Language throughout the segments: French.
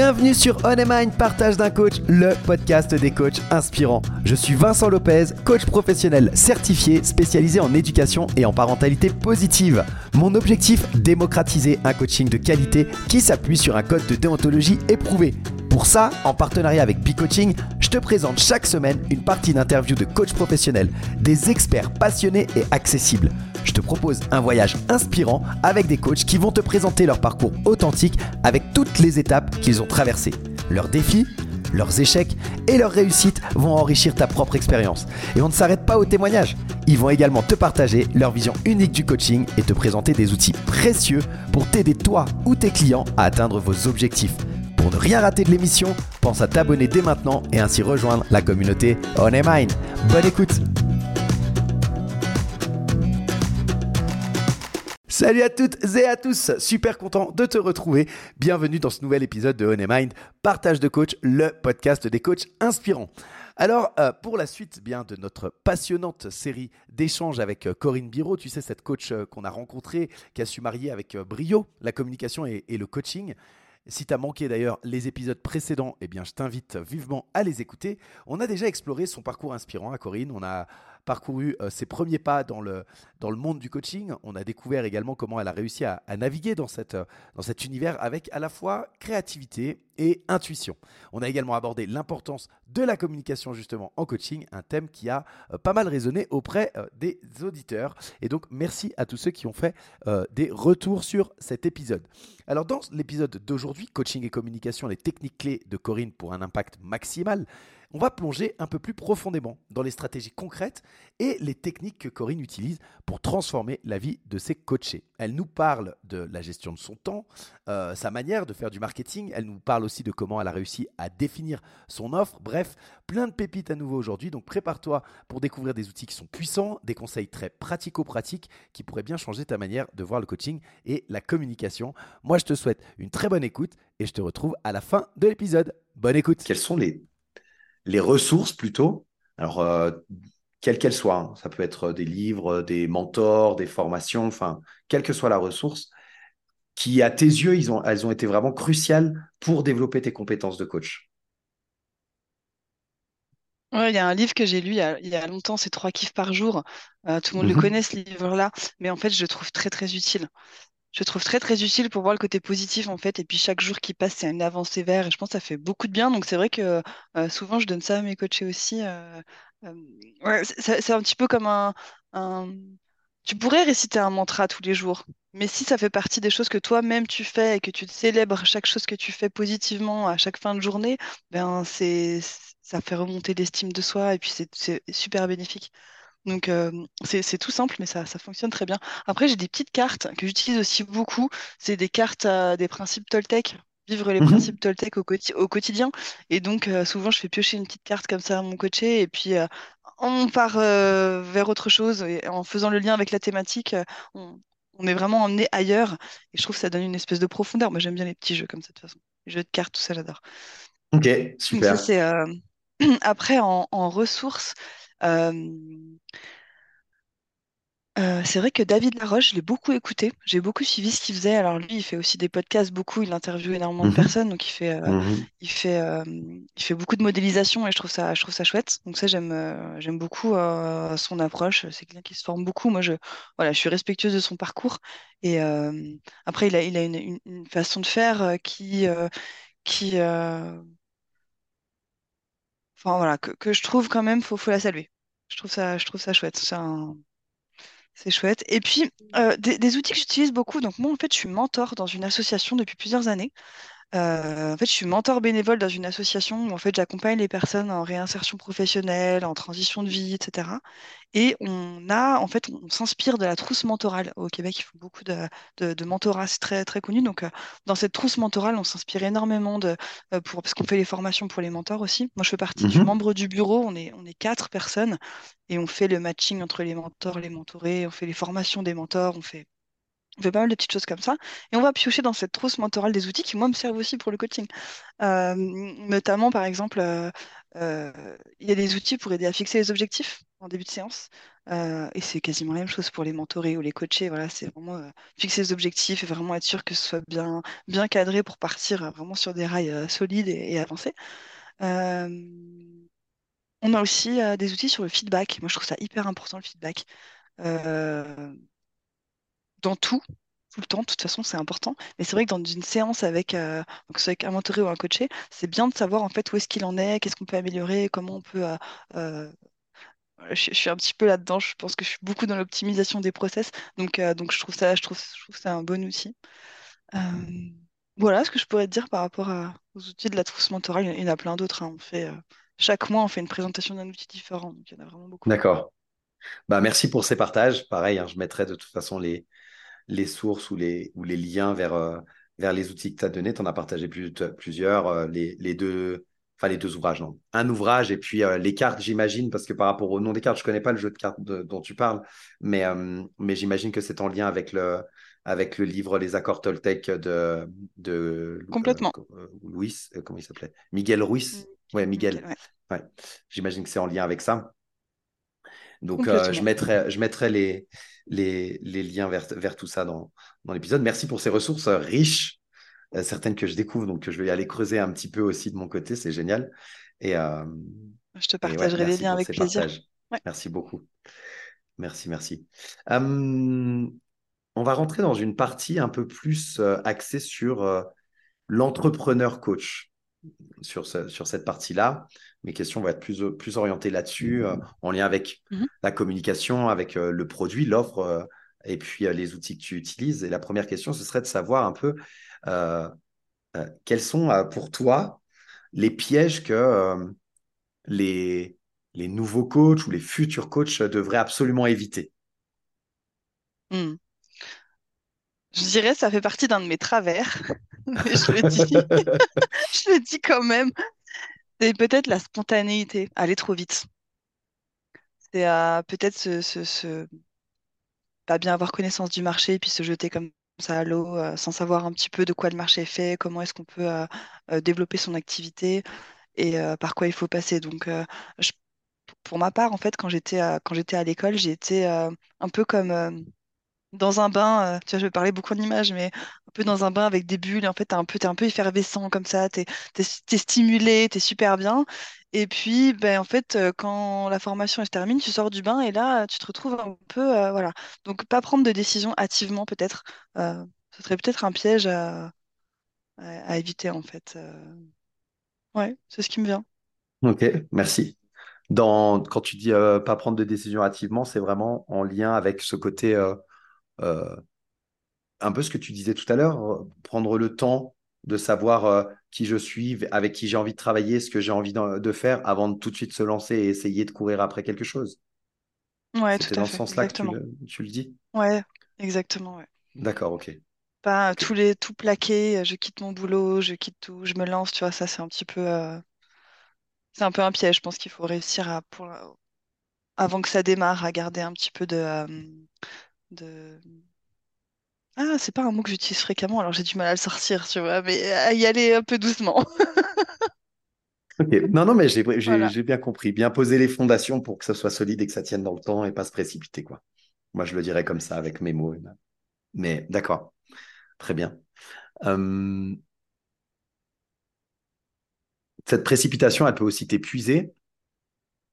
Bienvenue sur On Partage d'un coach, le podcast des coachs inspirants. Je suis Vincent Lopez, coach professionnel certifié spécialisé en éducation et en parentalité positive. Mon objectif, démocratiser un coaching de qualité qui s'appuie sur un code de déontologie éprouvé. Pour ça, en partenariat avec B-Coaching, je te présente chaque semaine une partie d'interview de coachs professionnels, des experts passionnés et accessibles. Je te propose un voyage inspirant avec des coachs qui vont te présenter leur parcours authentique avec toutes les étapes qu'ils ont traversées. Leurs défis, leurs échecs et leurs réussites vont enrichir ta propre expérience. Et on ne s'arrête pas aux témoignages. Ils vont également te partager leur vision unique du coaching et te présenter des outils précieux pour t'aider toi ou tes clients à atteindre vos objectifs. Pour ne rien rater de l'émission, pense à t'abonner dès maintenant et ainsi rejoindre la communauté On. Bonne écoute Salut à toutes et à tous, super content de te retrouver. Bienvenue dans ce nouvel épisode de On Mind, partage de coach, le podcast des coachs inspirants. Alors, euh, pour la suite bien de notre passionnante série d'échanges avec euh, Corinne Biro, tu sais, cette coach euh, qu'on a rencontrée, qui a su marier avec brio la communication et, le coaching. Si tu as manqué d'ailleurs les épisodes précédents, eh bien, je t'invite vivement à les écouter. On a déjà exploré son parcours inspirant à Corinne. On a parcouru euh, ses premiers pas dans le, dans le monde du coaching. On a découvert également comment elle a réussi à, naviguer dans, cette, euh, dans cet univers avec à la fois créativité et intuition. On a également abordé l'importance de la communication justement en coaching, un thème qui a euh, pas mal résonné auprès des auditeurs. Et donc merci à tous ceux qui ont fait des retours sur cet épisode. Alors dans l'épisode d'aujourd'hui, coaching et communication, les techniques clés de Corinne pour un impact maximal, on va plonger un peu plus profondément dans les stratégies concrètes et les techniques que Corinne utilise pour transformer la vie de ses coachés. Elle nous parle de la gestion de son temps, euh, sa manière de faire du marketing, elle nous parle aussi de comment elle a réussi à définir son offre, bref, plein de pépites à nouveau aujourd'hui, donc prépare-toi pour découvrir des outils qui sont puissants, des conseils très pratico-pratiques qui pourraient bien changer ta manière de voir le coaching et la communication. Moi je te souhaite une très bonne écoute et je te retrouve à la fin de l'épisode. Bonne écoute. Quels sont les les ressources plutôt? Alors, euh, quelles qu'elles soient, hein. ça peut être des livres, des mentors, des formations, enfin, quelle que soit la ressource, qui à tes yeux, ils ont, elles ont été vraiment cruciales pour développer tes compétences de coach. il y a un livre que j'ai lu il y a, longtemps, c'est Trois kiffs par jour. Euh, tout le monde le mhm. connaît, ce livre-là, mais en fait, je le trouve très, très utile je trouve très très utile pour voir le côté positif en fait. Et puis chaque jour qui passe, c'est une avancée vers. Et je pense que ça fait beaucoup de bien. Donc c'est vrai que euh, souvent je donne ça à mes coachés aussi. Euh, euh, c'est un petit peu comme un, Tu pourrais réciter un mantra tous les jours. Mais si ça fait partie des choses que toi-même tu fais et que tu célèbres chaque chose que tu fais positivement à chaque fin de journée, ben c'est ça fait remonter l'estime de soi et puis c'est super bénéfique. Donc, euh, c'est tout simple, mais ça, ça fonctionne très bien. Après, j'ai des petites cartes que j'utilise aussi beaucoup. C'est des cartes des principes Toltec, vivre les mhm. principes Toltec au, au, quotidien. Et donc, euh, souvent, je fais piocher une petite carte comme ça à mon coaché. Et puis, euh, on part vers autre chose. Et en faisant le lien avec la thématique, on, est vraiment emmené ailleurs. Et je trouve que ça donne une espèce de profondeur. Moi, j'aime bien les petits jeux comme ça, de toute façon. Les jeux de cartes, tout ça, j'adore. Ok, super. Après, en, en ressources, euh, c'est vrai que David Laroche, je l'ai beaucoup écouté. J'ai beaucoup suivi ce qu'il faisait. Alors lui, il fait aussi des podcasts, beaucoup. Il interviewe énormément de mmh personnes, donc il fait, euh, mmh il fait, il fait beaucoup de modélisation et je trouve ça, je trouve ça chouette. Donc ça, j'aime, euh, j'aime beaucoup son approche. C'est quelqu'un qui se forme beaucoup. Moi, je, voilà, je suis respectueuse de son parcours. Et après, il a, il a une, façon de faire qui, qui, enfin voilà, que, je trouve quand même, faut, faut la saluer. Je trouve ça, je trouve ça chouette. C'est chouette. Et puis, euh, des, outils que j'utilise beaucoup. Donc, moi, en fait, je suis mentor dans une association depuis plusieurs années. Euh, en fait, je suis mentor bénévole dans une association où en fait, j'accompagne les personnes en réinsertion professionnelle, en transition de vie, etc. Et on a, en fait, on, s'inspire de la trousse mentorale. Au Québec, ils font beaucoup de, de, mentorat, c'est très, très connu. Donc, euh, dans cette trousse mentorale, on s'inspire énormément de, euh, pour, parce qu'on fait les formations pour les mentors aussi. Moi, je fais partie du mhm. membre du bureau. On est, on est quatre personnes et on fait le matching entre les mentors, les mentorés. On fait les formations des mentors. On fait On fait pas mal de petites choses comme ça. Et on va piocher dans cette trousse mentorale des outils qui, moi, me servent aussi pour le coaching. Euh, notamment, par exemple, euh, euh, il y a des outils pour aider à fixer les objectifs en début de séance. et c'est quasiment la même chose pour les mentorés ou les coachés. Voilà, c'est vraiment fixer les objectifs et vraiment être sûr que ce soit bien, bien cadré pour partir vraiment sur des rails solides et, et avancer. on a aussi des outils sur le feedback. Moi, je trouve ça hyper important, le feedback. Dans tout, tout le temps, de toute façon, c'est important. Mais c'est vrai que dans une séance avec, euh, avec un mentoré ou un coaché, c'est bien de savoir en fait où est-ce qu'il en est, qu'est-ce qu'on peut améliorer, comment on peut. Euh, euh, je, suis un petit peu là-dedans. Je pense que je suis beaucoup dans l'optimisation des process, donc donc je trouve ça, je trouve, je trouve ça un bon outil. voilà ce que je pourrais te dire par rapport aux outils de la trousse mentorale. Il y en a plein d'autres. hein. On fait chaque mois, on fait une présentation d'un outil différent. Donc il y en a vraiment beaucoup. D'accord. Bah, merci pour ces partages. Pareil, hein, je mettrai de toute façon les, les sources ou les, ou les liens vers, euh, vers les outils que tu as donnés. Tu en as partagé plus, plusieurs, euh, les, les, deux, enfin les deux ouvrages, non. Un ouvrage et puis euh, les cartes, j'imagine, parce que par rapport au nom des cartes, je ne connais pas le jeu de cartes dont tu parles, mais, mais j'imagine que c'est en lien avec le, avec le livre Les accords Toltec de, de Complètement. Louis, comment il s'appelait? Miguel Ruiz. Mm. Ouais, Miguel. ouais. J'imagine que c'est en lien avec ça. Donc, euh, je mettrai, je mettrai les, les, les liens vers, vers, tout ça dans, dans l'épisode. Merci pour ces ressources euh, riches, euh, certaines que je découvre, donc je vais aller creuser un petit peu aussi de mon côté. C'est génial. Et, je te partagerai les liens avec plaisir. Merci beaucoup. Merci, merci. on va rentrer dans une partie un peu plus axée sur l'entrepreneur coach, sur, sur cette partie-là mes questions vont être plus, plus orientées là-dessus, euh, en lien avec mmh la communication, avec euh, le produit, l'offre euh, et puis les outils que tu utilises. Et la première question, ce serait de savoir un peu quels sont pour toi les pièges que les, les nouveaux coachs ou les futurs coachs devraient absolument éviter? Mmh. Je dirais ça fait partie d'un de mes travers, je le dis, je le dis quand même. C'est peut-être la spontanéité, aller trop vite. C'est peut-être ce, pas bien avoir connaissance du marché et puis se jeter comme ça à l'eau euh, sans savoir un petit peu de quoi le marché est fait, comment est-ce qu'on peut euh, euh, développer son activité et par quoi il faut passer. Donc, pour ma part, en fait, quand j'étais quand j'étais à un peu comme dans un bain, euh, tu vois, je vais parler beaucoup en images, mais un peu dans un bain avec des bulles, et en fait, t'es un peu, un peu effervescent comme ça, t'es es, stimulé, t'es super bien. Et puis, ben, en fait, euh, quand la formation se termine, tu sors du bain et là, tu te retrouves un peu, euh, voilà. Donc, pas prendre de décision hâtivement, peut-être. ce serait peut-être un piège à, éviter, en fait. Ouais, c'est ce qui me vient. Ok, merci. Quand tu dis pas prendre de décision hâtivement, c'est vraiment en lien avec ce côté euh, un peu ce que tu disais tout à l'heure, euh, prendre le temps de savoir euh, qui je suis, avec qui j'ai envie de travailler, ce que j'ai envie de, faire avant de tout de suite se lancer et essayer de courir après quelque chose. Ouais, tout à dans ce sens-là que tu le, dis? Ouais, exactement. Ouais. D'accord, ok. Pas tous les tout plaqué, je quitte mon boulot, je quitte tout, je me lance, tu vois, ça c'est un petit peu c'est un peu un piège. Je pense qu'il faut réussir à pour avant que ça démarre à garder un petit peu de de... Ah, c'est pas un mot que j'utilise fréquemment, alors j'ai du mal à le sortir, tu vois, mais à y aller un peu doucement. Ok, non, non, mais j'ai bien compris. Bien poser les fondations pour que ça soit solide et que ça tienne dans le temps et pas se précipiter, quoi. Moi, je le dirais comme ça avec mes mots. Mais d'accord, très bien. Hum, cette précipitation, elle peut aussi t'épuiser.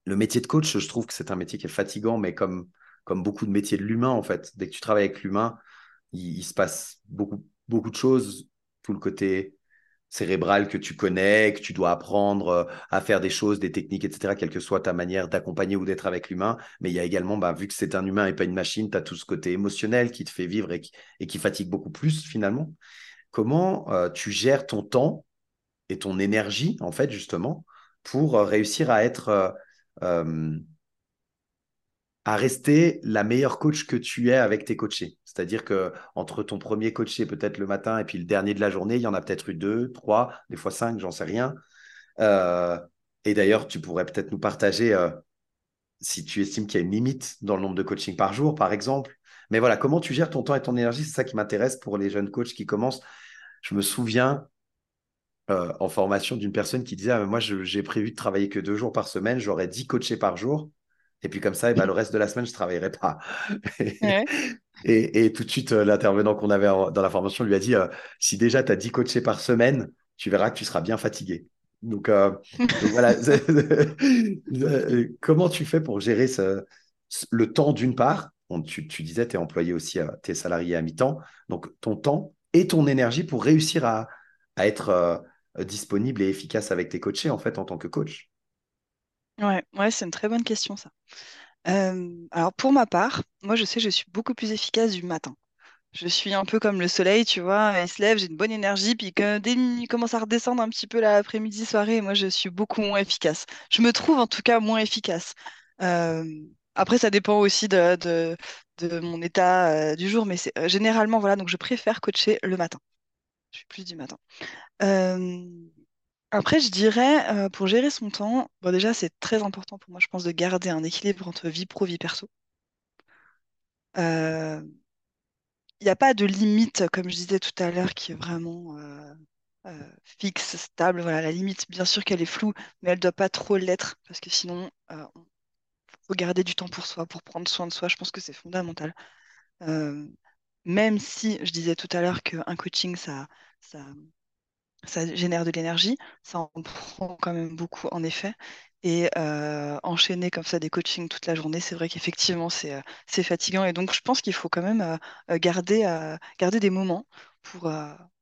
Le métier de coach, je trouve que c'est un métier qui est fatigant, mais comme comme beaucoup de métiers de l'humain, en fait. Dès que tu travailles avec l'humain, il, se passe beaucoup, beaucoup de choses. Tout le côté cérébral que tu connais, que tu dois apprendre euh, à faire des choses, des techniques, etc., quelle que soit ta manière d'accompagner ou d'être avec l'humain. Mais il y a également, bah, vu que c'est un humain et pas une machine, tu as tout ce côté émotionnel qui te fait vivre et qui, fatigue beaucoup plus finalement. Comment euh, tu gères ton temps et ton énergie, en fait, justement, pour euh, réussir à être à rester la meilleure coach que tu es avec tes coachés. C'est-à-dire que entre ton premier coaché peut-être le matin et puis le dernier de la journée, il y en a peut-être eu deux, trois, des fois cinq, j'en sais rien. Euh, et d'ailleurs, tu pourrais peut-être nous partager euh, si tu estimes qu'il y a une limite dans le nombre de coachings par jour, par exemple. Mais voilà, comment tu gères ton temps et ton énergie, c'est ça qui m'intéresse pour les jeunes coachs qui commencent. Je me souviens euh, en formation d'une personne qui disait ah, Moi, j'ai prévu de travailler que deux jours par semaine, j'aurais 10 coachés par jour. Et puis comme ça, et eh ben, le reste de la semaine, je ne travaillerai pas. et, tout de suite, euh, l'intervenant qu'on avait dans la formation lui a dit euh, Si déjà tu as 10 coachés par semaine, tu verras que tu seras bien fatigué. Donc, voilà, comment tu fais pour gérer le temps d'une part? Tu, tu, disais, tu es employé aussi, tu es salarié à mi-temps, donc ton temps et ton énergie pour réussir à, à être euh, disponible et efficace avec tes coachés en fait en tant que coach Ouais, ouais c'est une très bonne question ça. Euh, alors pour ma part, moi je sais je suis beaucoup plus efficace du matin. Je suis un peu comme le soleil, tu vois, il se lève, j'ai une bonne énergie, puis quand, dès qu'il commence à redescendre un petit peu l'après-midi, soirée, moi je suis beaucoup moins efficace. Je me trouve en tout cas moins efficace. Euh, après, ça dépend aussi de, de, mon état du jour, mais c'est généralement, voilà, donc je préfère coacher le matin. Je suis plus du matin. Euh, après, je dirais, euh, pour gérer son temps, déjà, c'est très important pour moi, je pense, de garder un équilibre entre vie pro, vie perso. Euh, il n'y a pas de limite, comme je disais tout à l'heure, qui est vraiment fixe, stable. Voilà, la limite, bien sûr qu'elle est floue, mais elle ne doit pas trop l'être, parce que sinon, il faut garder du temps pour soi, pour prendre soin de soi. Je pense que c'est fondamental. même si je disais tout à l'heure qu'un coaching, ça, ça génère de l'énergie, ça en prend quand même beaucoup en effet. Et euh, enchaîner comme ça des coachings toute la journée, c'est vrai qu'effectivement, c'est euh, fatigant. Et donc, je pense qu'il faut quand même euh, garder, garder des moments pour,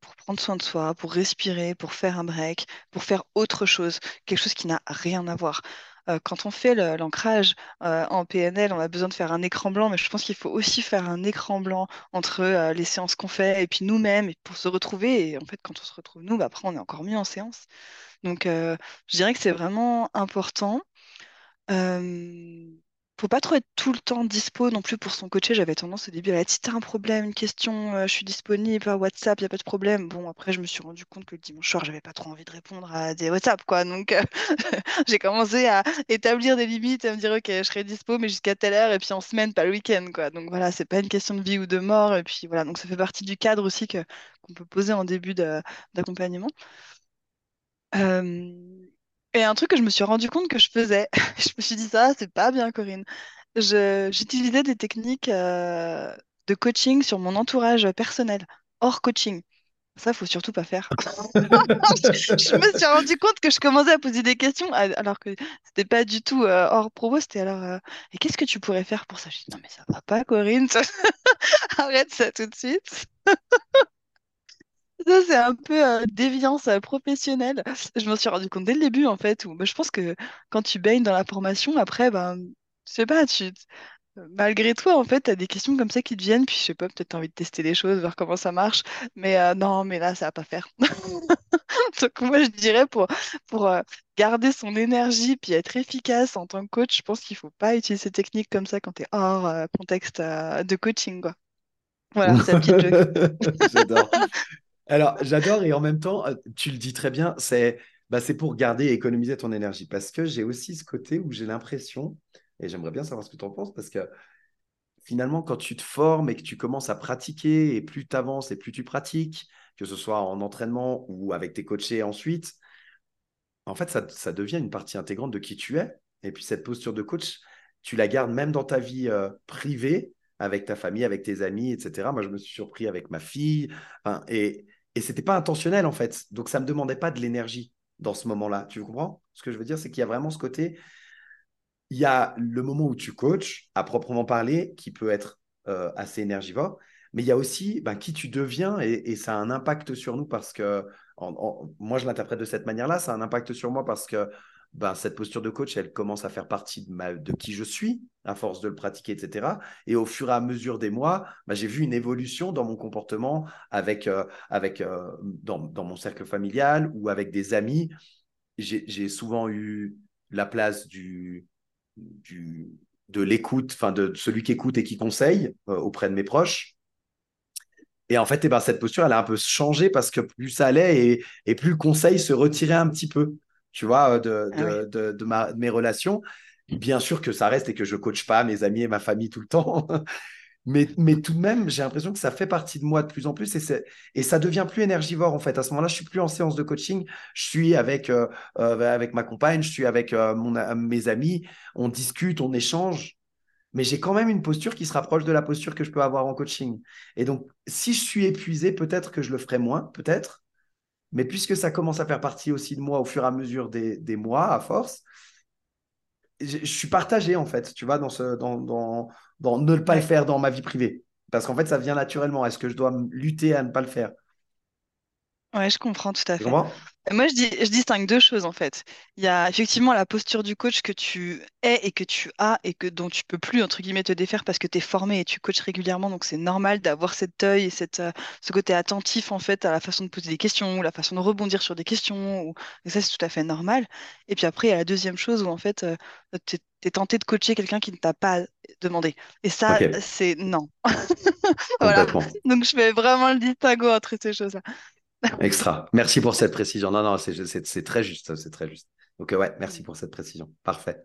pour prendre soin de soi, pour respirer, pour faire un break, pour faire autre chose, quelque chose qui n'a rien à voir. Quand on fait l'ancrage en PNL, on a besoin de faire un écran blanc, mais je pense qu'il faut aussi faire un écran blanc entre les séances qu'on fait et puis nous-mêmes pour se retrouver. Et en fait, quand on se retrouve nous, bah, après, on est encore mieux en séance. Donc, je dirais que c'est vraiment important faut pas trop être tout le temps dispo non plus pour son coacher. J'avais tendance au début à être si t'as un problème, une question, euh, je suis disponible WhatsApp, il n'y a pas de problème. Bon, après, je me suis rendu compte que le dimanche soir, j'avais pas trop envie de répondre à des WhatsApp, quoi. Donc, euh, j'ai commencé à établir des limites, à me dire, OK, je serai dispo, mais jusqu'à telle heure, et puis en semaine, pas le week-end, quoi. Donc, voilà, c'est pas une question de vie ou de mort. Et puis, voilà, donc ça fait partie du cadre aussi qu'on peut poser en début d'accompagnement. Euh, et un truc que je me suis rendu compte que je faisais, je me suis dit ça, c'est pas bien, Corinne. j'utilisais des techniques euh, de coaching sur mon entourage personnel, hors coaching. Ça, faut surtout pas faire. je, me suis rendu compte que je commençais à poser des questions alors que c'était pas du tout euh, hors propos. C'était alors, euh, et qu'est-ce que tu pourrais faire pour ça? Je dis, non, mais ça va pas, Corinne. Arrête ça tout de suite. Ça, c'est un peu euh, déviance euh, professionnelle. Je m'en suis rendu compte dès le début, en fait, où bah, je pense que quand tu baignes dans la formation, après, ben, je sais pas, tu, malgré toi, en fait, tu as des questions comme ça qui te viennent, puis je sais pas, peut-être tu as envie de tester des choses, voir comment ça marche, mais euh, non, mais là, ça va pas faire. Donc, moi, je dirais pour, pour garder son énergie puis être efficace en tant que coach, je pense qu'il faut pas utiliser ces techniques comme ça quand tu es hors contexte de coaching, quoi. Voilà, c'est un petit jeu. J'adore. Alors, j'adore et en même temps, euh, tu le dis très bien, c'est bah, pour garder et économiser ton énergie. Parce que j'ai aussi ce côté où j'ai l'impression, et j'aimerais bien savoir ce que tu en penses, parce que finalement, quand tu te formes et que tu commences à pratiquer, et plus tu avances et plus tu pratiques, que ce soit en entraînement ou avec tes coachés ensuite, en fait, ça, devient une partie intégrante de qui tu es. Et puis, cette posture de coach, tu la gardes même dans ta vie euh, privée, avec ta famille, avec tes amis, etc. Moi, je me suis surpris avec ma fille. et, et c'était pas intentionnel, en fait. Donc, ça me demandait pas de l'énergie dans ce moment-là. Tu comprends? Ce que je veux dire, c'est qu'il y a vraiment ce côté. Il y a le moment où tu coaches, à proprement parler, qui peut être euh, assez énergivore, mais il y a aussi ben, qui tu deviens et, ça a un impact sur nous parce que, moi je l'interprète de cette manière-là, ça a un impact sur moi parce que ben, cette posture de coach, elle commence à faire partie de, de qui je suis, à force de le pratiquer, etc. Et au fur et à mesure des mois, ben, j'ai vu une évolution dans mon comportement avec, euh, avec, euh, dans, dans, mon cercle familial ou avec des amis. J'ai souvent eu la place du, du, de l'écoute, enfin de celui qui écoute et qui conseille euh, auprès de mes proches. Et en fait, eh ben, cette posture, elle a un peu changé parce que plus ça allait et, et plus le conseil se retirait un petit peu tu vois, de, ah de, de, ma, mes relations. Bien sûr que ça reste et que je coach pas mes amis et ma famille tout le temps. Mais, mais tout de même, j'ai l'impression que ça fait partie de moi de plus en plus et, et ça devient plus énergivore en fait. À ce moment-là, je suis plus en séance de coaching, je suis avec, euh, euh, avec ma compagne, je suis avec euh, mon, mes amis, on discute, on échange, mais j'ai quand même une posture qui se rapproche de la posture que je peux avoir en coaching. Et donc, si je suis épuisé, peut-être que je le ferai moins, peut-être, mais puisque ça commence à faire partie aussi de moi au fur et à mesure des, des mois, à force, je, suis partagé en fait, tu vois, dans, ce, dans, dans, dans ne pas le faire dans ma vie privée. Parce qu'en fait, ça vient naturellement. Est-ce que je dois lutter à ne pas le faire? Ouais, je comprends tout à fait. Moi, je, dis, je distingue deux choses en fait. Il y a effectivement la posture du coach que tu es et que tu as et que dont tu peux plus entre guillemets te défaire parce que tu es formé et tu coaches régulièrement. Donc c'est normal d'avoir cet œil et cette, euh, ce côté attentif en fait à la façon de poser des questions ou la façon de rebondir sur des questions. Ou... Et ça, c'est tout à fait normal. Et puis après, il y a la deuxième chose où en fait, euh, tu es, tenté de coacher quelqu'un qui ne t'a pas demandé. Et ça, c'est non. voilà. Donc je fais vraiment le distinguo entre ces choses-là. Extra. Merci pour cette précision. Non, non, c'est très juste. C'est très juste. Donc, euh, ouais, merci pour cette précision. Parfait.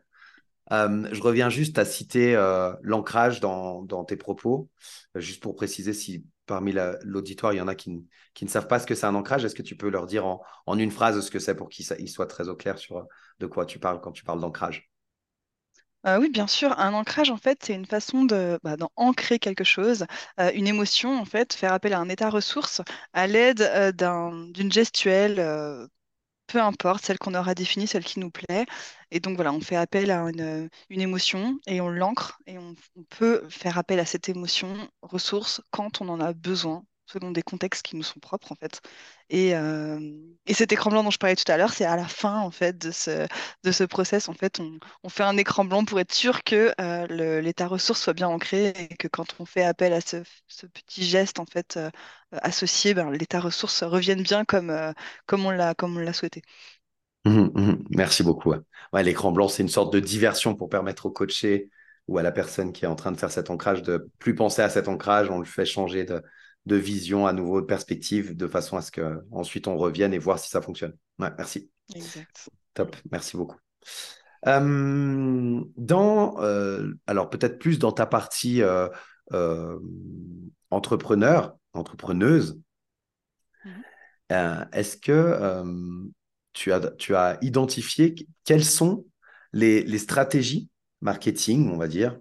Euh, je reviens juste à citer euh, l'ancrage dans, tes propos, juste pour préciser si parmi l'auditoire, il y en a qui, ne savent pas ce que c'est un ancrage. Est-ce que tu peux leur dire en, une phrase ce que c'est pour qu'ils soient très au clair sur de quoi tu parles quand tu parles d'ancrage? Oui, bien sûr. Un ancrage, en fait, c'est une façon de, bah, d'ancrer quelque chose, une émotion, en fait, faire appel à un état ressource à l'aide d'un, d'une gestuelle, peu importe, celle qu'on aura définie, celle qui nous plaît. Et donc voilà, on fait appel à une, émotion et on l'ancre et on peut faire appel à cette émotion ressource quand on en a besoin selon des contextes qui nous sont propres en fait. Et, euh, et, cet écran blanc dont je parlais tout à l'heure, c'est à la fin en fait de ce, de ce process. En fait, on, on fait un écran blanc pour être sûr que euh, l'état ressource soit bien ancré et que quand on fait appel à ce, ce petit geste en fait euh, associé, ben, l'état ressource revienne bien comme, comme on l'a comme on l'a souhaité. Mmh, mmh. Merci beaucoup. L'écran blanc, c'est une sorte de diversion pour permettre au coaché ou à la personne qui est en train de faire cet ancrage de plus penser à cet ancrage. On le fait changer de, de vision, à nouveau de perspective, de façon à ce que ensuite on revienne et voir si ça fonctionne. Ouais, merci. Exact. Top, merci beaucoup. Euh, dans, euh, alors peut-être plus dans ta partie euh, entrepreneur, entrepreneuse, mhm. est-ce que tu, as, tu as identifié quelles sont les, les stratégies marketing, on va dire,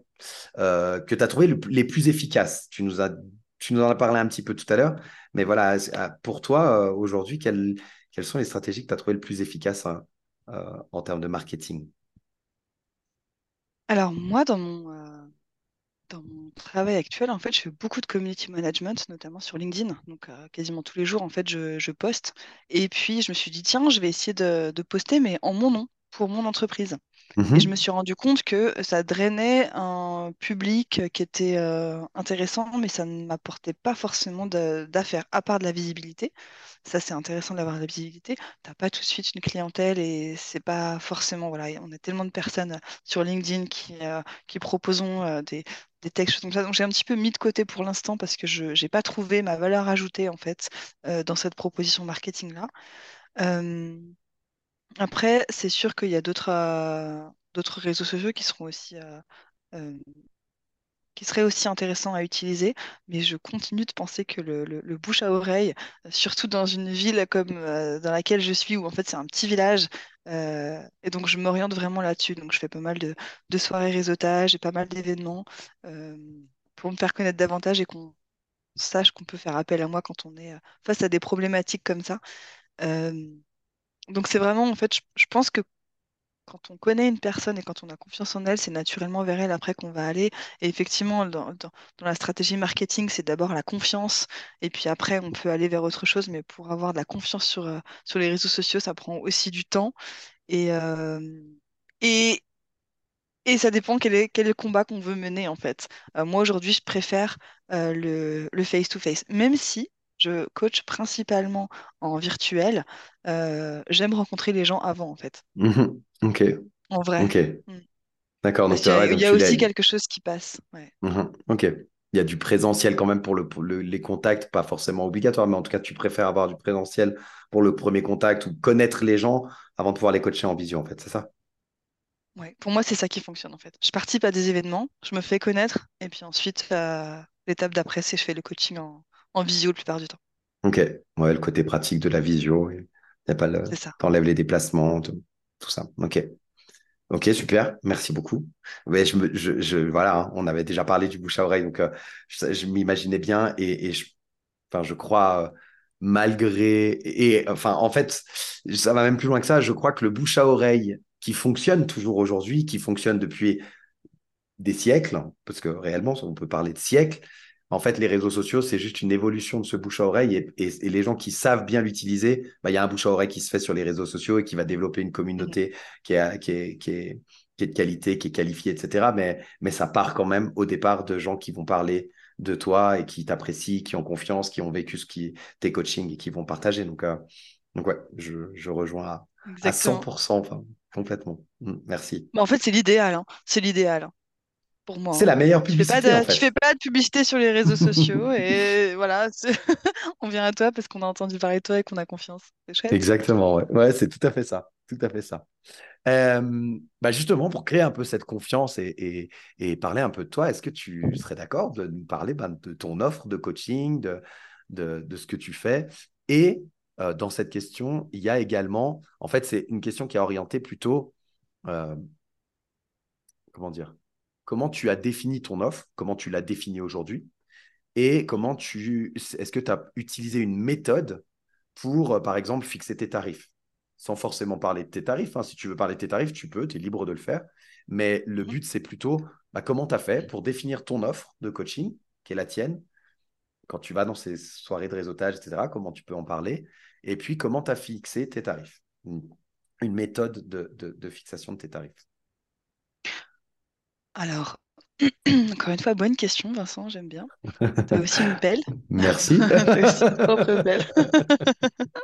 que tu as trouvées les plus efficaces? Tu nous as tu nous en as parlé un petit peu tout à l'heure, mais voilà, ah, pour toi, euh, aujourd'hui, quelles, sont les stratégies que tu as trouvées le plus efficaces hein, euh, en termes de marketing? Alors, moi, dans mon, euh, dans mon travail actuel, en fait, je fais beaucoup de community management, notamment sur LinkedIn. Donc, quasiment tous les jours, en fait, je, poste. Et puis, je me suis dit, tiens, je vais essayer de poster, mais en mon nom, pour mon entreprise. Et je mmh me suis rendu compte que ça drainait un public qui était euh, intéressant, mais ça ne m'apportait pas forcément d'affaires, à part de la visibilité. Ça, c'est intéressant d'avoir de la visibilité. Tu n'as pas tout de suite une clientèle et c'est pas forcément. Voilà, on a tellement de personnes sur LinkedIn qui, euh, qui proposent euh, des, des textes comme ça. Donc j'ai un petit peu mis de côté pour l'instant parce que je n'ai pas trouvé ma valeur ajoutée en fait dans cette proposition marketing-là. Après, c'est sûr qu'il y a d'autres euh, réseaux sociaux qui seront aussi euh, euh, qui seraient aussi intéressants à utiliser, mais je continue de penser que le, bouche à oreille, surtout dans une ville comme dans laquelle je suis, où en fait c'est un petit village, et donc je m'oriente vraiment là-dessus. Donc je fais pas mal de soirées réseautage et pas mal d'événements pour me faire connaître davantage et qu'on sache qu'on peut faire appel à moi quand on est face à des problématiques comme ça. Donc c'est vraiment, en fait, je, pense que quand on connaît une personne et quand on a confiance en elle, c'est naturellement vers elle après qu'on va aller. Et effectivement, dans, la stratégie marketing, c'est d'abord la confiance et puis après, on peut aller vers autre chose. Mais pour avoir de la confiance sur, euh, sur les réseaux sociaux, ça prend aussi du temps. Et, euh, et, et ça dépend quel est, quel est le combat qu'on veut mener, en fait. Euh, moi, aujourd'hui, je préfère le face-to-face, même si je coach principalement en virtuel. Euh, j'aime rencontrer les gens avant, en fait. Mhm. Ok. En vrai. Ok. Mm. D'accord. Donc, il y a, aussi quelque chose qui passe. Mhm. Ok. Il y a du présentiel quand même pour, le, les contacts, pas forcément obligatoire, mais en tout cas, tu préfères avoir du présentiel pour le premier contact ou connaître les gens avant de pouvoir les coacher en visio, en fait, c'est ça? Ouais, pour moi, c'est ça qui fonctionne en fait. Je participe à des événements, je me fais connaître, et puis ensuite, euh, l'étape d'après, c'est je fais le coaching en, en visio la plupart du temps. Ok, ouais, le côté pratique de la visio, y a pas le, t'enlèves les déplacements, tout, tout ça. Ok, ok, super, merci beaucoup. Ouais, je me, je, je, voilà, hein, on avait déjà parlé du bouche à oreille, donc euh, je, je m'imaginais bien et, et je, enfin, je crois euh, malgré et, et, enfin, en fait, ça va même plus loin que ça. Je crois que le bouche à oreille qui fonctionne toujours aujourd'hui, qui fonctionne depuis des siècles, parce que réellement, on peut parler de siècles. En fait, les réseaux sociaux, c'est juste une évolution de ce bouche à oreille et, et- et les gens qui savent bien l'utiliser, bah, il y a un bouche à oreille qui se fait sur les réseaux sociaux et qui va développer une communauté qui est, qui est, qui est, qui est de qualité, qui est qualifiée, etc. Mais, mais ça part quand même au départ de gens qui vont parler de toi et qui t'apprécient, qui ont confiance, qui ont vécu ce qui, tes coachings et qui vont partager. Donc, euh, donc ouais, je, je rejoins à, à Exactement. 100%, enfin, complètement. Mm, merci. Mais en fait, c'est l'idéal, hein. C'est l'idéal, hein, pour moi. C'est hein. la meilleure Tu fais pas publicité, en de, tu fais pas de publicité sur les réseaux sociaux et voilà, on vient à toi parce qu'on a entendu parler de toi et qu'on a confiance. C'est chouette. Exactement, ouais. Ouais, c'est tout à fait ça. Tout à fait ça. Euh, bah justement, pour créer un peu cette confiance et, et, et parler un peu de toi, est-ce que tu serais d'accord de nous parler ben, de ton offre de coaching, de, de, de ce que tu fais? Et euh, dans cette question, il y a également, en fait, c'est une question qui est orientée plutôt, euh, comment dire, comment tu as défini ton offre, comment tu l'as définie aujourd'hui, et comment tu, est-ce que tu as utilisé une méthode pour, euh, par exemple, fixer tes tarifs? Sans forcément parler de tes tarifs. hein. Si tu veux parler de tes tarifs, tu peux, tu es libre de le faire. Mais le Mhm. but, c'est plutôt bah, comment tu as fait pour définir ton offre de coaching, qui est la tienne, quand tu vas dans ces soirées de réseautage, etc., comment tu peux en parler, et puis comment tu as fixé tes tarifs? Une, une méthode de, de, de fixation de tes tarifs. Alors, encore une fois, bonne question, Vincent, j'aime bien. T'as aussi une pelle. Merci. T'as aussi une propre pelle.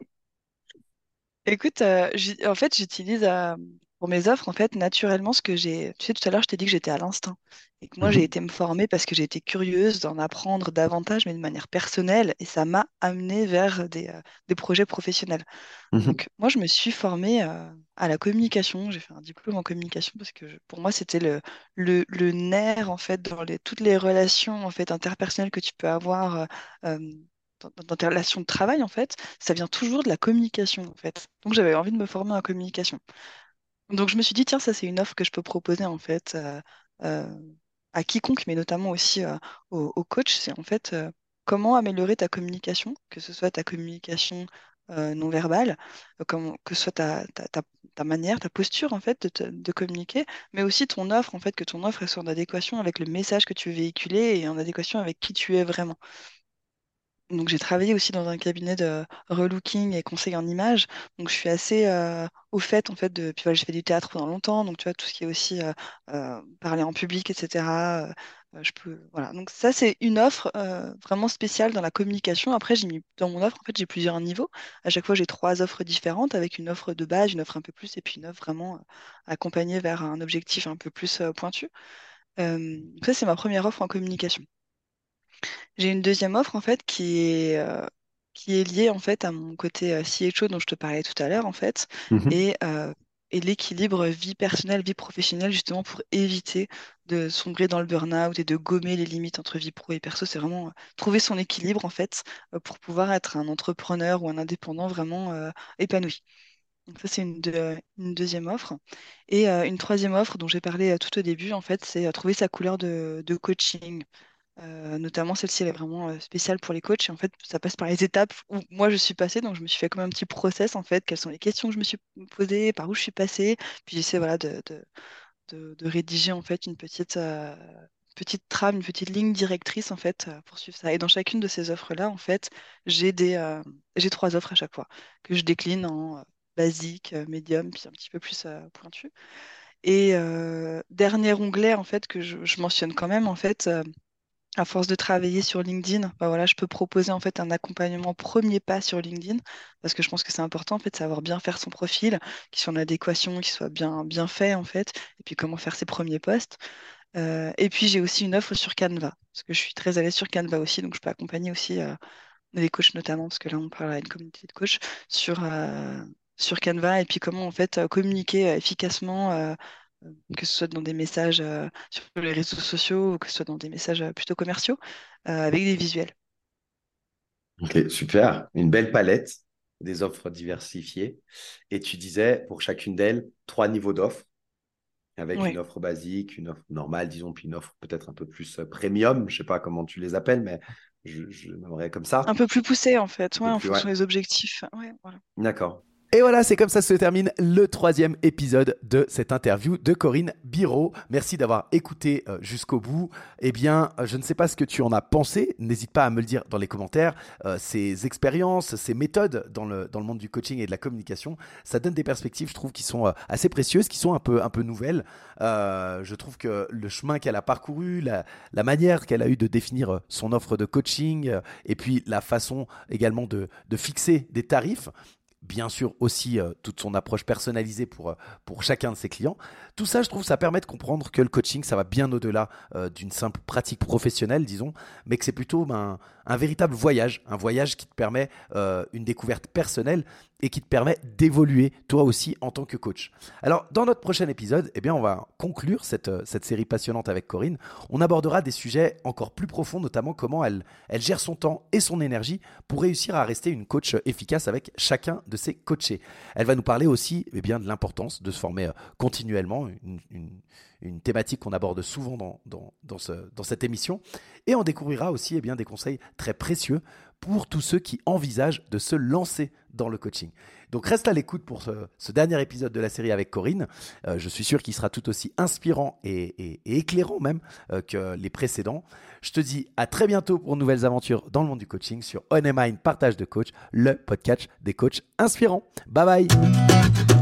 Écoute, euh, en fait, j'utilise euh, pour mes offres, en fait, naturellement, ce que j'ai. Tu sais, tout à l'heure, je t'ai dit que j'étais à l'instinct. Et que moi, j'ai Mhm, été me former parce que j'ai été curieuse d'en apprendre davantage, mais de manière personnelle. Et ça m'a amené vers des, euh, des projets professionnels. mhm, Donc, moi, je me suis formée euh, à la communication. J'ai fait un diplôme en communication parce que je- pour moi, c'était le, le, le nerf, en fait, dans les, toutes les relations, en fait, interpersonnelles que tu peux avoir euh, dans, dans tes relations de travail, en fait. Ça vient toujours de la communication, en fait. Donc, j'avais envie de me former en communication. Donc, je me suis dit, tiens, ça, c'est une offre que je peux proposer, en fait, euh, euh, à quiconque, mais notamment aussi euh, aux, aux coachs. C'est en fait euh, comment améliorer ta communication, que ce soit ta communication non verbale, que ce soit ta, manière, ta posture, en fait, de, de communiquer, mais aussi ton offre, en fait, que ton offre soit en adéquation avec le message que tu veux véhiculer et en adéquation avec qui tu es vraiment. Donc, j'ai travaillé aussi dans un cabinet de relooking et conseil en images. Donc, je suis assez euh, au fait, en fait, de. Puis voilà, j'ai fait du théâtre pendant longtemps. Donc, tu vois, tout ce qui est aussi euh, euh, parler en public, etc. je peux. Voilà. Donc, ça, c'est une offre vraiment spéciale dans la communication. Après, j'ai mis dans mon offre, en fait, j'ai plusieurs niveaux. À chaque fois, j'ai trois offres différentes avec une offre de base, une offre un peu plus, et puis une offre vraiment accompagnée vers un objectif un peu plus pointu. Ça, c'est ma première offre en communication. J'ai une deuxième offre en fait qui est, euh, qui est liée en fait à mon côté euh, CHO dont je te parlais tout à l'heure en fait mhm. et, euh, et l'équilibre vie personnelle, vie professionnelle justement pour éviter de sombrer dans le burn-out et de gommer les limites entre vie pro et perso. C'est vraiment euh, trouver son équilibre en fait euh, pour pouvoir être un entrepreneur ou un indépendant vraiment euh, épanoui. Donc ça c'est une, deux- une deuxième offre. Et euh, une troisième offre dont j'ai parlé euh, tout au début en fait c'est euh, trouver sa couleur de, de coaching. Euh, notamment, celle-ci, elle est vraiment euh, spéciale pour les coachs. Et en fait, ça passe par les étapes où moi, je suis passée. Donc, je me suis fait comme un petit process, en fait. Quelles sont les questions que je me suis posées, par où je suis passée? Puis, j'essaie voilà, de, de, de- rédiger, en fait, une petite, euh, petite trame, une petite ligne directrice, en fait, pour suivre ça. Et dans chacune de ces offres-là, en fait, j'ai trois offres à chaque fois que je décline en basique, médium, puis un petit peu plus pointu. Et dernier onglet, en fait, que je, je mentionne quand même, en fait, à force de travailler sur LinkedIn, bah je peux proposer en fait un accompagnement premier pas sur LinkedIn parce que je pense que c'est important en de savoir bien faire son profil, qu'il soit en adéquation, qu'il soit bien bien fait en fait, et puis comment faire ses premiers posts. Euh, et puis j'ai aussi une offre sur Canva parce que je suis très à l'aise sur Canva aussi, donc je peux accompagner aussi euh, les coachs notamment parce que là on parle à une communauté de coachs sur euh, sur Canva et puis comment en fait communiquer efficacement. Euh, que ce soit dans des messages sur les réseaux sociaux ou que ce soit dans des messages plutôt commerciaux, avec des visuels. Ok, super. Une belle palette, des offres diversifiées. Et tu disais, pour chacune d'elles, trois niveaux d'offres, avec une offre basique, une offre normale, disons, puis une offre peut-être un peu plus premium. Je ne sais pas comment tu les appelles, mais je, je comme ça. Un peu plus poussé, en fait, ouais, en fonction des objectifs. voilà. D'accord. Et voilà, c'est comme ça se termine le troisième épisode de cette interview de Corinne Biro. Merci d'avoir écouté euh, jusqu'au bout. Eh bien, euh, je ne sais pas ce que tu en as pensé. N'hésite pas à me le dire dans les commentaires. Euh, ces expériences, ces méthodes dans le, dans le monde du coaching et de la communication, ça donne des perspectives, je trouve, qui sont assez précieuses, qui sont un peu, un peu nouvelles. je trouve que le chemin qu'elle a parcouru, la, la manière qu'elle a eu de définir son offre de coaching, et puis la façon également de, de fixer des tarifs, bien sûr aussi euh, toute son approche personnalisée pour, euh, pour chacun de ses clients. Tout ça, je trouve, ça permet de comprendre que le coaching, ça va bien au-delà euh, d'une simple pratique professionnelle, disons, mais que c'est plutôt ben, un véritable voyage, un voyage qui te permet une découverte personnelle et qui te permet d'évoluer toi aussi en tant que coach. Alors, dans notre prochain épisode, eh bien, on va conclure cette, cette série passionnante avec Corinne. On abordera des sujets encore plus profonds, notamment comment elle, elle gère son temps et son énergie pour réussir à rester une coach efficace avec chacun de ses coachés. Elle va nous parler aussi eh bien, de l'importance de se former euh, continuellement, thématique qu'on aborde souvent dans, dans, dans, ce, dans, cette émission. Et on découvrira aussi eh des conseils très précieux pour tous ceux qui envisagent de se lancer dans le coaching. Donc reste à l'écoute pour ce, dernier épisode de la série avec Corinne. Euh, je suis sûr qu'il sera tout aussi inspirant et, éclairant même euh, que les précédents. Je te dis à très bientôt pour de nouvelles aventures dans le monde du coaching sur On Mind Partage de Coach, le podcast des coachs inspirants. Bye bye